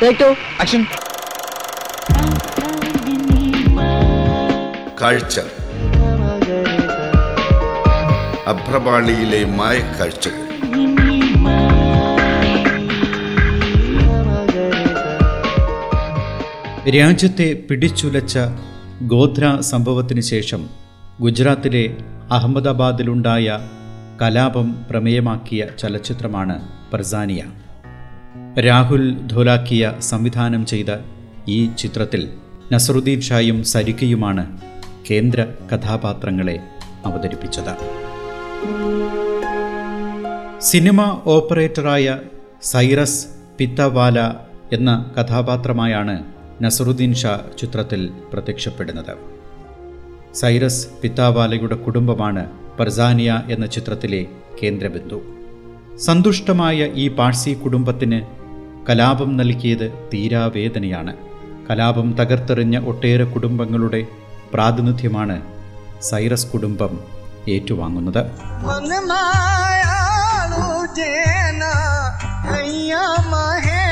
Take to action കാഴ്ച. അഭ്രപാളിയിലെ മായക്കാഴ്ചകൾ രാജ്യത്തെ പിടിച്ചുലച്ച ഗോത്ര സംഭവത്തിന് ശേഷം ഗുജറാത്തിലെ അഹമ്മദാബാദിലുണ്ടായ കലാപം പ്രമേയമാക്കിയ ചലച്ചിത്രമാണ് പർസാനിയ രാഹുൽ ധോലാക്കിയ സംവിധാനം ചെയ്ത ഈ ചിത്രത്തിൽ നസറുദ്ദീൻ ഷായും സരികയുമാണ് കേന്ദ്ര കഥാപാത്രങ്ങളെ അവതരിപ്പിച്ചത്. സിനിമ ഓപ്പറേറ്ററായ സൈറസ് പിത്തവാല എന്ന കഥാപാത്രമായാണ് നസറുദ്ദീൻ ഷാ ചിത്രത്തിൽ പ്രത്യക്ഷപ്പെടുന്നത്. സൈറസ് പിത്താവാലയുടെ കുടുംബമാണ് പർസാനിയ എന്ന ചിത്രത്തിലെ കേന്ദ്രബിന്ദു. സന്തുഷ്ടമായ ഈ പാഴ്സി കുടുംബത്തിന് കലാപം നൽകിയത് തീരാവേദനയാണ് കലാപം തകർത്തെറിഞ്ഞ ഒട്ടേറെ കുടുംബങ്ങളുടെ പ്രാതിനിധ്യമാണ് സൈറസ് കുടുംബം ഏറ്റുവാങ്ങുന്നത്. അയ്യാ മഹേ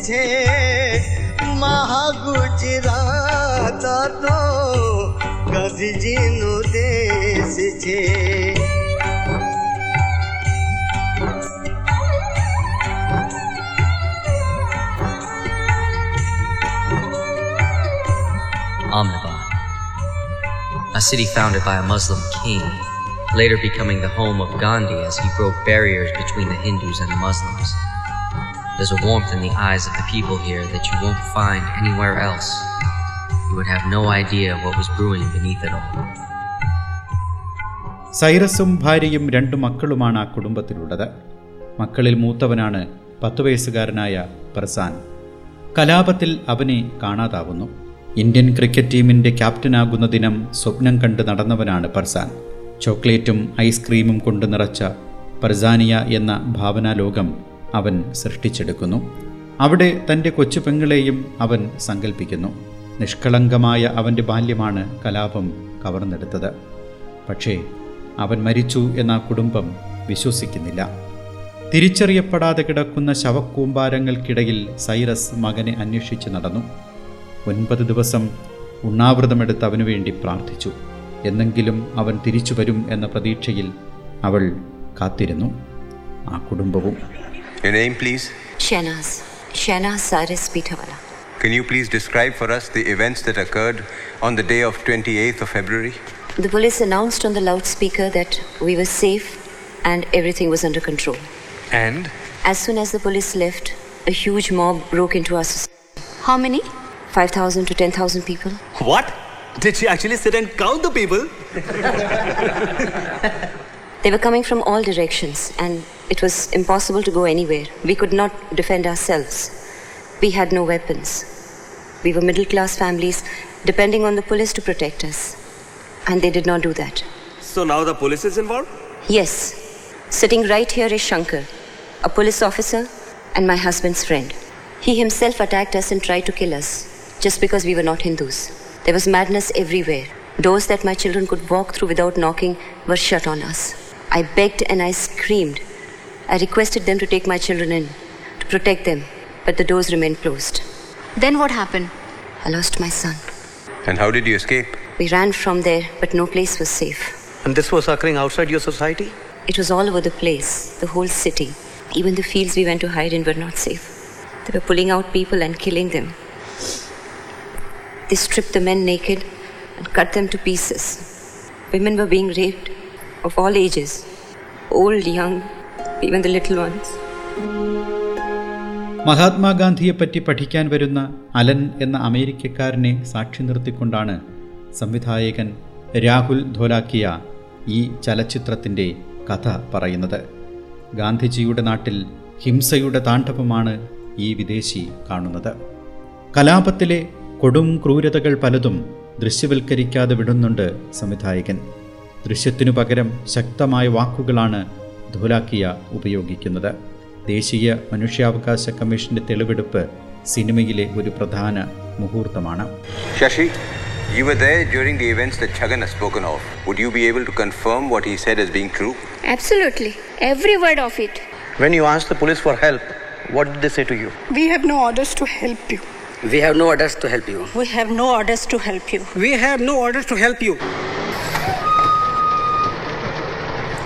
દેશ છે મહાગુજરાત તો ગાંધીજીનો દેશ છે Ahmedabad, a city founded by a Muslim king, later becoming the home of Gandhi as he broke barriers between the Hindus and the Muslims. There's a warmth in the eyes of the people here that you won't find anywhere else. You would have no idea what was brewing beneath it all. സൈറസും ഭാര്യയും രണ്ടു മക്കളുമാണ് ആ കുടുംബത്തിലുള്ളത് മക്കളിൽ മൂത്തവനാണ് പത്തു വയസ്സുകാരനായ പ്രസാൻ കലാപത്തിൽ അവനെ കാണാതാവുന്നു Indian cricket ടീമിന്റെ ക്യാപ്റ്റനാകുന്ന ദിനം സ്വപ്നം കണ്ട് നടന്നവനാണ് പർസാൻ ചോക്ലേറ്റും ഐസ്ക്രീമും കൊണ്ട് നിറച്ച പർസാനിയ എന്ന ഭാവനാലോകം അവൻ സൃഷ്ടിച്ചെടുക്കുന്നു. അവിടെ തന്റെ കൊച്ചു പെങ്ങളെയും അവൻ സങ്കല്പിക്കുന്നു നിഷ്കളങ്കമായ അവന്റെ ബാല്യമാണ് കലാപം കവർന്നെടുത്തത്. പക്ഷേ അവൻ മരിച്ചു എന്ന കുടുംബം വിശ്വസിക്കുന്നില്ല. തിരിച്ചറിയപ്പെടാതെ കിടക്കുന്ന ശവക്കൂമ്പാരങ്ങൾക്കിടയിൽ സൈറസ് മകനെ അന്വേഷിച്ച് നടന്നു. ഒൻപത് ദിവസം ഉണ്ണാവൃതമെടുത്ത് അവനു വേണ്ടി പ്രാർത്ഥിച്ചു. എന്നെങ്കിലും അവൻ തിരിച്ചു വരും എന്ന പ്രതീക്ഷയിൽ അവൾ കാത്തിരുന്നു. ആ കുടുംബവും Your name, please? Shenaz. Shenaz Saris Pitawala. Can you please describe for us the events that occurred on the day of 28th of February? The police announced on the loudspeaker that we were safe and everything was under control. And? As soon as the police left, a huge mob broke into our society. How many? 5,000 to 10,000 people. What? Did she actually sit and count the people? They were coming from all directions and it was impossible to go anywhere. We could not defend ourselves. We had no weapons. We were middle class families depending on the police to protect us. And they did not do that. So now the police is involved? Yes, sitting right here is Shankar, a police officer and my husband's friend. He himself attacked us and tried to kill us just because we were not Hindus. There was madness everywhere. Doors that my children could walk through without knocking were shut on us. I begged and I screamed. I requested them to take my children in, to protect them, but the doors remained closed. Then what happened? I lost my son. And how did you escape? We ran from there, but no place was safe. And this was occurring outside your society? It was all over the place, the whole city. Even the fields we went to hide in were not safe. They were pulling out people and killing them. They stripped the men naked and cut them to pieces. Women were being raped of all ages old, young, even the little ones. മഹാത്മാഗാന്ധിയെപ്പറ്റി പഠിക്കാൻ വരുന്ന Allen എന്ന അമേരിക്കക്കാരനെ സാക്ഷി നിർത്തിക്കൊണ്ടാണ് സംവിധായകൻ രാഹുൽ ധോലാക്കിയ ഈ ചലച്ചിത്രത്തിന്റെ കഥ പറയുന്നത്. ഗാന്ധിജിയുടെ നാട്ടിൽ ഹിംസയുടെ താണ്ഡവമാണ് ഈ വിദേശി കാണുന്നത്. കലാപത്തിലെ കൊടും ക്രൂരതകൾ പലതും ദൃശ്യവൽക്കരിക്കാതെ വിടുന്നുണ്ട് സംവിധായകൻ. ദൃശ്യത്തിനു പകരം ശക്തമായ വാക്കുകളാണ് ധോലാക്കിയ ഉപയോഗിക്കുന്നത് ദേശീയ മനുഷ്യാവകാശ കമ്മീഷന്റെ തെളിവെടുപ്പ് സിനിമയിലെ ഒരു പ്രധാന മുഹൂർത്തമാണ് Sasi you were there during the events that Chagan has spoken of. Would you be able to confirm what he said as being true? Absolutely. Every word of it. When you asked the police for help, what did they say to you? We have no orders to help you. We have no orders to help you. We have no orders to help you. We have no orders to help you.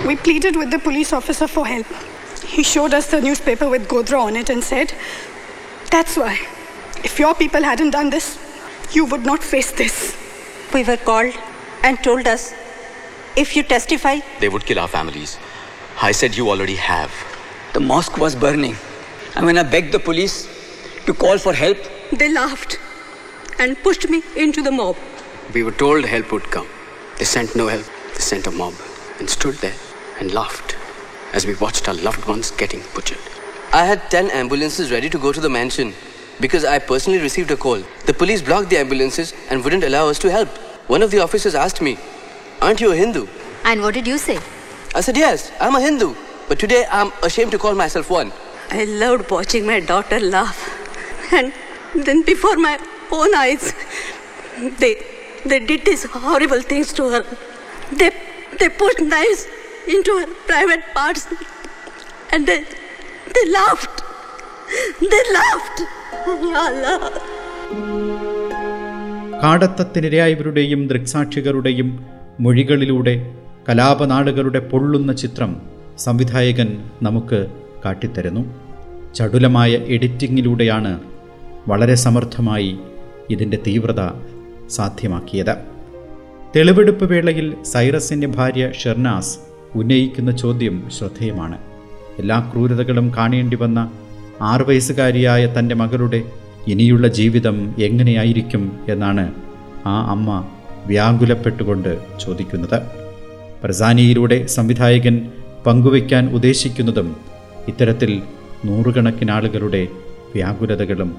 We pleaded with the police officer for help. He showed us the newspaper with Godhra on it and said, That's why. If your people hadn't done this, you would not face this. We were called and told us if you testify, They would kill our families. I said you already have. The mosque was burning. And when I begged the police to call for help, they laughed and pushed me into the mob. We were told help would come. They sent no help. They sent a mob and stood there and laughed as we watched our loved ones getting butchered. I had 10 ambulances ready to go to the mansion because I personally received a call. The police blocked the ambulances and wouldn't allow us to help. One of the officers asked me, Aren't you a Hindu? And what did you say? I said, Yes, I'm a Hindu. But today I'm ashamed to call myself one. I loved watching my daughter laugh. And then before my own eyes, they they did these horrible things to her. They they put knives into her private parts and they they laughed. They laughed. Allah. കാടത്തത്തിനിരയായവരുടെയും ദൃക്സാക്ഷികളുടെയും മൊഴികളിലൂടെ കലാപനാടുകളുടെ പൊള്ളുന്ന ചിത്രം സംവിധായകൻ നമുക്ക് കാട്ടിത്തരുന്നു ചടുലമായ എഡിറ്റിങ്ങിലൂടെയാണ് വളരെ സമർത്ഥമായി ഇതിന്റെ തീവ്രത സാധ്യമാക്കിയത് തെളിവെടുപ്പ് വേളയിൽ സൈറസിന്റെ ഭാര്യ ഷെർനാസ് ഉന്നയിക്കുന്ന ചോദ്യം ശ്രദ്ധേയമാണ് എല്ലാ ക്രൂരതകളും കാണേണ്ടി വന്ന ആറ് വയസ്സുകാരിയായ തൻ്റെ മകളുടെ ഇനിയുള്ള ജീവിതം എങ്ങനെയായിരിക്കും എന്നാണ് ആ അമ്മ വ്യാകുലപ്പെട്ടുകൊണ്ട് ചോദിക്കുന്നത് പ്രസാനിയിലൂടെ സംവിധായകൻ പങ്കുവയ്ക്കാൻ ഉദ്ദേശിക്കുന്നതും ഇത്തരത്തിൽ നൂറുകണക്കിന് ആളുകളുടെ വ്യാകുലതകളും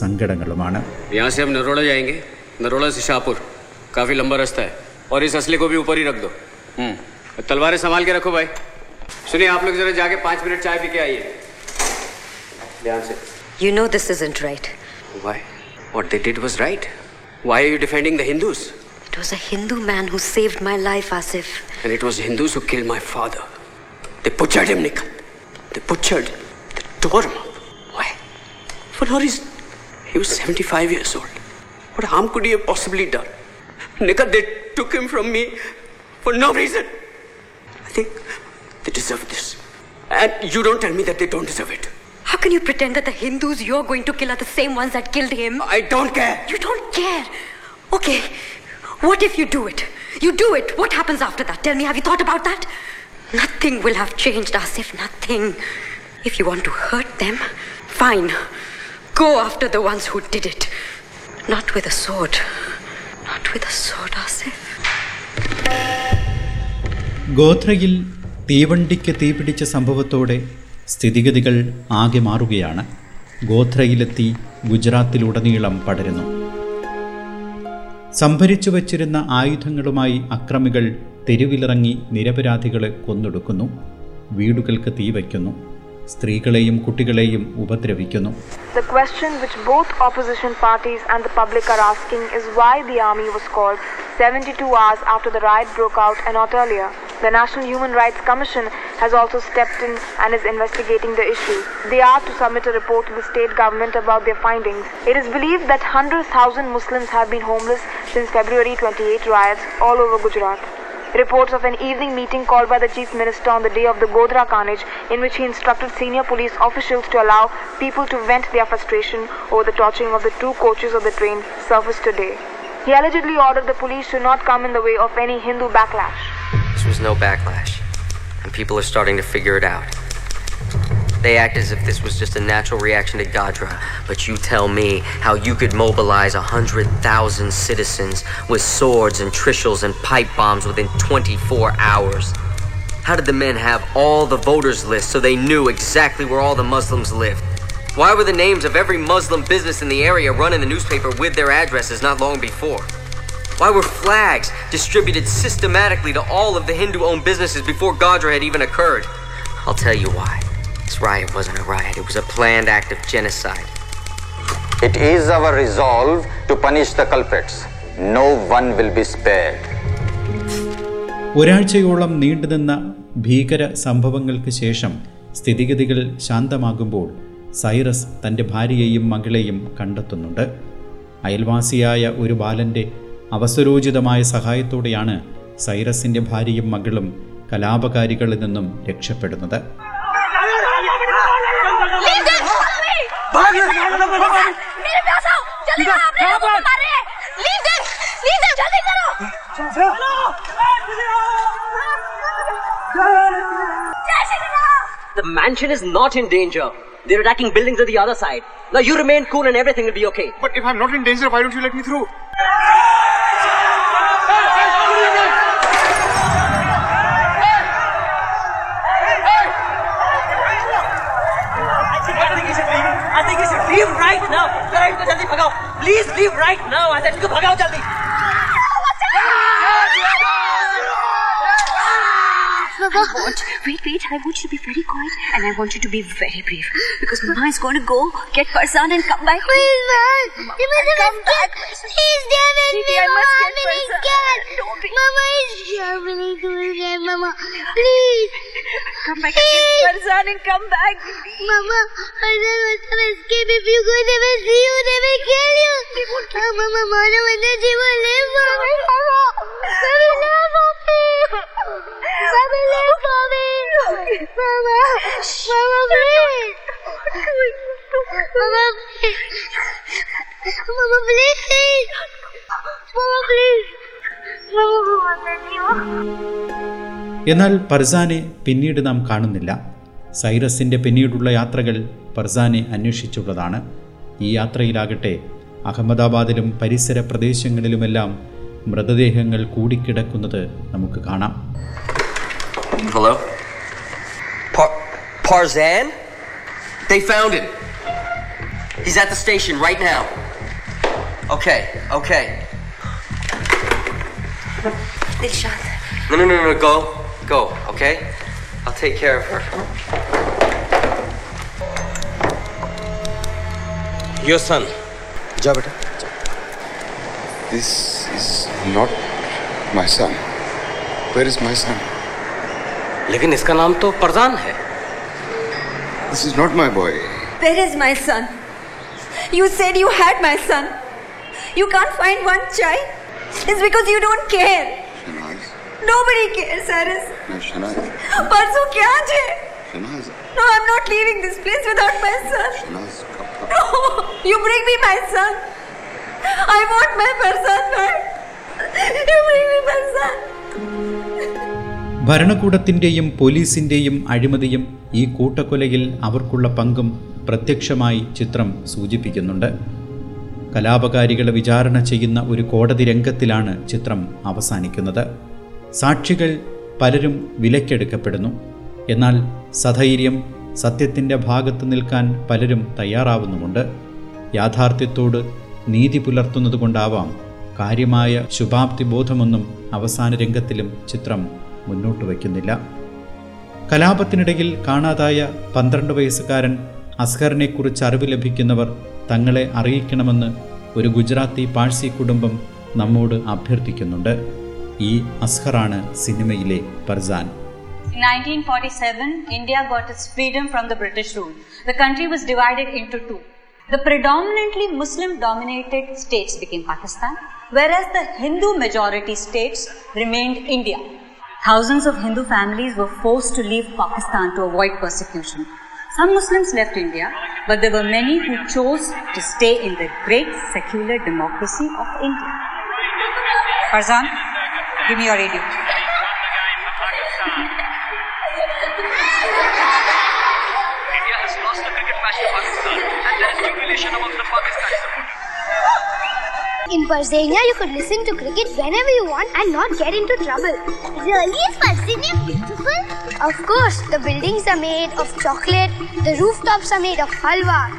സങ്കടങ്ങളുമാണ് यहाँ से हम नरोड़ा जाएंगे नरोड़ा से शाहपुर काफी लंबा रास्ता है और इस असली को भी ऊपर ही रख दो हम्म तलवारें संभाल के रखो भाई सुनिए आप लोग जरा जाके पाँच मिनट चाय पी के आइए ध्यान से You know this isn't right. Why? What they did was right. Why are you defending the Hindus? It was a Hindu man who saved my life, Asif. And it was Hindus who killed my father. They butchered him, Nikhil. They butchered. They tore him up. Why? For no reason. He was 75 years old. What harm could he have possibly done? Nikhil, they took him from me for no reason. Think they deserve this. And you don't tell me that they don't deserve it. How can you pretend that the Hindus you're going to kill are the same ones that killed him? I don't care. You don't care. Okay. What if you do it? You do it. What happens after that? Tell me, have you thought about that? Nothing will have changed, Asif. Nothing. If you want to hurt them, fine. Go after the ones who did it. Not with a sword. Not with a sword, Asif. ഗോത്രയിൽ തീവണ്ടിക്ക് തീപിടിച്ച സംഭവത്തോടെ സ്ഥിതിഗതികൾ ആകെ മാറുകയാണ്. ഗോത്രയിലെത്തി ഗുജറാത്തിലുടനീളം പടരുന്നു. സംഭരിച്ചു വച്ചിരുന്ന ആയുധങ്ങളുമായി അക്രമികൾ തെരുവിലിറങ്ങി നിരപരാധികളെ കൊന്നൊടുക്കുന്നു. വീടുകൾക്ക് തീ വയ്ക്കുന്നു. സ്ത്രീകളെയും കുട്ടികളെയും ഉപദ്രവിക്കുന്നു The question which both opposition parties and the public are asking is why the army was called 72 hours after the riot broke out and not earlier. The National Human Rights Commission has also stepped in and is investigating the issue. They are to submit a report to the state government about their findings. It is believed that 100,000 Muslims have been homeless since February 28 riots all over Gujarat. Reports of an evening meeting called by the Chief Minister on the day of the Godhra carnage, in which he instructed senior police officials to allow people to vent their frustration over the torching of the two coaches of the train, surfaced today. He allegedly ordered the police to not come in the way of any Hindu backlash. This was no backlash, and people are starting to figure it out. They act as if this was just a natural reaction to Godhra, but you tell me how you could mobilize a hundred thousand citizens with swords and trishuls and pipe bombs within 24 hours. How did the men have all the voters lists so they knew exactly where all the Muslims lived? Why were the names of every Muslim business in the area run in the newspaper with their addresses not long before? Why were flags distributed systematically to all of the Hindu owned businesses before Godhra had even occurred? I'll tell you why. This riot wasn't a riot, it was a planned act of genocide. It is our resolve to punish the culprits. No one will be spared. ഒരാഴ്ചയോളം നീണ്ടുനിന്ന ഭീകര സംഭവങ്ങൾക്ക് ശേഷം സ്ഥിതിഗതികൾ ശാന്തമാകുമ്പോൾ Cyrus തന്റെ ഭാര്യയെയും മകളെയും കണ്ടെത്തുന്നുണ്ട് അയൽവാസിയായ ഒരു ബാലന്റെ അവസരോചിതമായ സഹായത്തോടെയാണ് സൈറസിന്റെ ഭാര്യയും മകളും കലാപകാരികളിൽ നിന്നും രക്ഷപ്പെടുന്നത് मेरे पास आओ जल्दी करो अपने लोगों को मार रहे हैं लीव देम लीव देम जल्दी करो The mansion is not in danger. They're attacking buildings at the other side. Now you remain cool and everything will be okay. But if I'm not in danger, why don't you let me through? Wait, wait, I want you to be very quiet and I want you to be very brave. Because Mama is going to go get Parzan and come back. Please, man. You must come back. He's there with me, I must Mama. get I'm really Parzan. Mama is here. I'm really Mama. Please. Come back Please. and get Parzan and come back. Mama, I don't want to escape. If you go, they will see you. They will kill you. Oh, Mama, Mano, and then she will live for me. Mama, they will live for me. They will live for me. Mama, Mama, please. Mama, please. Mama, please. Mama, please. Mama. എന്നാൽ പർസാനെ പിന്നീട് നാം കാണുന്നില്ല സൈറസിന്റെ പിന്നീടുള്ള യാത്രകൾ പർസാനെ അന്വേഷിച്ചുള്ളതാണ് ഈ യാത്രയിലാകട്ടെ അഹമ്മദാബാദിലും പരിസര പ്രദേശങ്ങളിലുമെല്ലാം മൃതദേഹങ്ങൾ കൂടിക്കിടക്കുന്നത് നമുക്ക് കാണാം hello Parzan. They found him. He's at the station right now. Okay, okay. Dilshan. No, no, no, no, go. Go, okay? I'll take care of her. Your son. Ja. This is not my son. Where is my son? लेकिन इसका नाम तो परजान है. This is not my boy. Where is my son? You said you had my son. You can't find one child. It's because you don't care. Shanaz. Nobody cares, Cyrus. No, Shanaz. परसों क्या है Shanaz. No, I'm not leaving this place without my son. Shanaz. No, you bring me my son. I want my ഭരണകൂടത്തിന്റെയും പോലീസിന്റെയും അഴിമതിയും ഈ കൂട്ടക്കൊലയിൽ അവർക്കുള്ള പങ്കും പ്രത്യക്ഷമായി ചിത്രം സൂചിപ്പിക്കുന്നുണ്ട്. കലാപകാരികളെ വിചാരണ ചെയ്യുന്ന ഒരു കോടതി രംഗത്തിലാണ് ചിത്രം അവസാനിക്കുന്നത്. സാക്ഷികൾ പലരും വിലക്കെടുക്കപ്പെടുന്നു. എന്നാൽ സധൈര്യം സത്യത്തിന്റെ ഭാഗത്ത് നിൽക്കാൻ പലരും തയ്യാറാവുന്നുമുണ്ട്. യാഥാർത്ഥ്യത്തോട് നീതി പുലർത്തുന്നതുകൊണ്ടാവാം കാര്യമായ ശുഭാപ്തി ബോധമൊന്നും അവസാന രംഗത്തിലും ചിത്രം മുന്നോട്ട് വയ്ക്കുന്നില്ല കലാപത്തിനിടയിൽ കാണാതായ പന്ത്രണ്ട് വയസ്സുകാരൻ അസ്ഹറിനെക്കുറിച്ച് അറിവ് ലഭിക്കുന്നവർ തങ്ങളെ അറിയിക്കണമെന്ന് ഒരു ഗുജറാത്തി പാഴ്സി കുടുംബം നമ്മോട് അഭ്യർത്ഥിക്കുന്നുണ്ട് ഈ അസ്ഹറാണ് സിനിമയിലെ Parzan In 1947, India got its freedom from the British rule. The country was divided into two. The predominantly Muslim dominated states became Pakistan, whereas the Hindu majority states remained India. Thousands of Hindu families were forced to leave Pakistan to avoid persecution. Some Muslims left India, but there were many who chose to stay in the great secular democracy of India. Parzan, give me your radio. In Parzania, you could listen to cricket whenever you want and not get into trouble. Really? Is Parzania beautiful? Of course. The buildings are made of chocolate, the rooftops are made of halwa,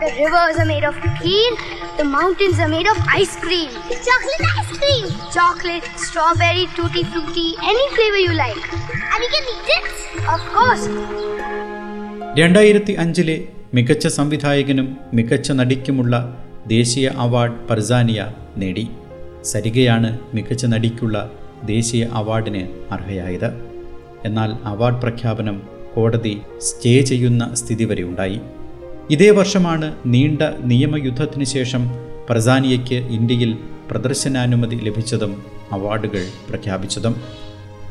the rivers are made of cream. the mountains are made of ice cream. Chocolate ice cream? Chocolate, strawberry, tutti frutti, any flavor you like. And you can eat it? Of course. രണ്ടായിരത്തി അഞ്ചിലെ മികച്ച സംവിധായകനും മികച്ച നടിക്കുമുള്ള ദേശീയ award പർസാനിയ നേടി. സരികയാണ് മികച്ച നടിക്കുള്ള ദേശീയ അവാർഡിന് അർഹയായത്. എന്നാൽ അവാർഡ് പ്രഖ്യാപനം കോടതി സ്റ്റേ ചെയ്യുന്ന സ്ഥിതി വരെ ഉണ്ടായി. ഇതേ വർഷമാണ് നീണ്ട നിയമയുദ്ധത്തിന് ശേഷം പ്രസാനിയയ്ക്ക് ഇന്ത്യയിൽ പ്രദർശനാനുമതി ലഭിച്ചതും അവാർഡുകൾ പ്രഖ്യാപിച്ചതും.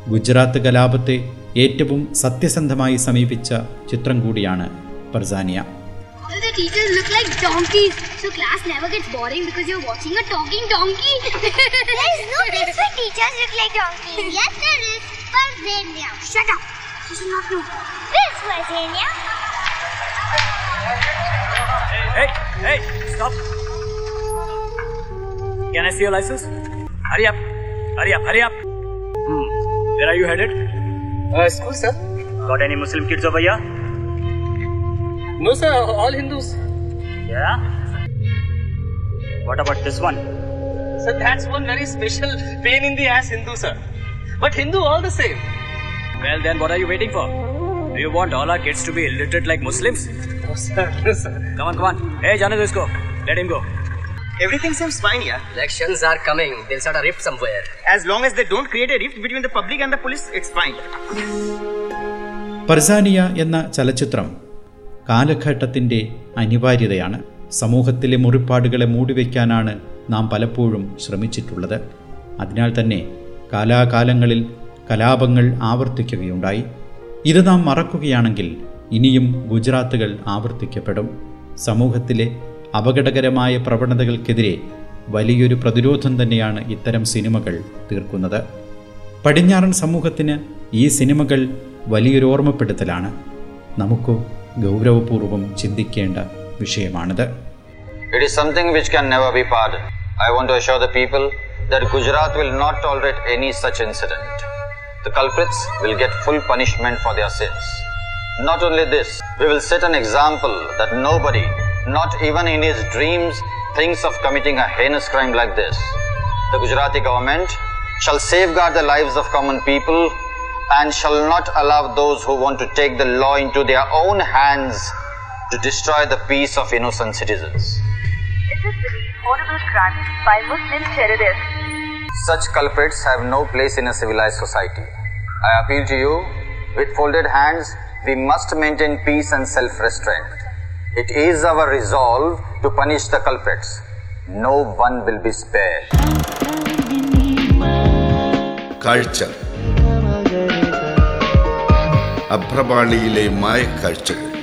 ഗുജറാത്ത് കലാപത്തെ ഏറ്റവും സത്യസന്ധമായി സമീപിച്ച ചിത്രം കൂടിയാണ് പർസാനിയ. All the teachers look like donkeys, so class never gets boring because you're watching a talking donkey. there is no place where teachers look like donkeys. yes, there is. For Parzania. Shut up. You should not know. Where's Parzania? Hey, hey, stop. Can I see your license? Hurry up. Hurry up, hurry up. Hmm. Where are you headed? Uh, school, sir. Got any Muslim kids over here? No, sir, all Hindus. Yeah? What about this one? Sir, that's one very special pain in the ass Hindu, sir. But Hindu all the same. Well, then what are you waiting for? Do you want all our kids to be illiterate like Muslims? No, sir. No, sir. Come on, come on. Hey, Jane isko. Let him go. Everything seems fine here. Elections are coming. They'll start a rift somewhere. As long as they don't create a rift between the public and the police, it's fine. പർസാനിയ എന്ന ചലച്ചിത്രം കാലഘട്ടത്തിന്റെ അനിവാര്യതയാണ്. സമൂഹത്തിലെ മുറിപ്പാടുകളെ മൂടിവെക്കാനാണ് നാം പലപ്പോഴും ശ്രമിച്ചിട്ടുള്ളത്. അതിനാൽ തന്നെ കാലാകാലങ്ങളിൽ കലാപങ്ങൾ ആവർത്തിക്കുകയുണ്ടായി. ഇത് നാം മറക്കുകയാണെങ്കിൽ ഇനിയും ഗുജറാത്തുകൾ ആവർത്തിക്കപ്പെടും. സമൂഹത്തിലെ അപകടകരമായ പ്രവണതകൾക്കെതിരെ വലിയൊരു പ്രതിരോധം തന്നെയാണ് ഇത്തരം സിനിമകൾ തീർക്കുന്നത്. പടിഞ്ഞാറൻ സമൂഹത്തിന് ഈ സിനിമകൾ വലിയൊരു ഓർമ്മപ്പെടുത്തലാണ്. നമുക്ക് ഗൗരവപൂർവ്വം ചിന്തിക്കേണ്ട വിഷയമാണിത് It is something which can never be pardoned. I want to assure the people that Gujarat will not tolerate any such incident. The culprits will get full punishment for their sins. Not only this, we will set an example that nobody, not even in his dreams, thinks of committing a heinous crime like this. The Gujarati government shall safeguard the lives of common people and shall not allow those who want to take the law into their own hands to destroy the peace of innocent citizens. It is the horrible crime by Muslim terrorists. Such culprits have no place in a civilized society. I appeal to you, with folded hands, we must maintain peace and self-restraint. It is our resolve to punish the culprits. No one will be spared. Culture അഭ്രപാളിയിലെ മായക്കാഴ്ചകൾ.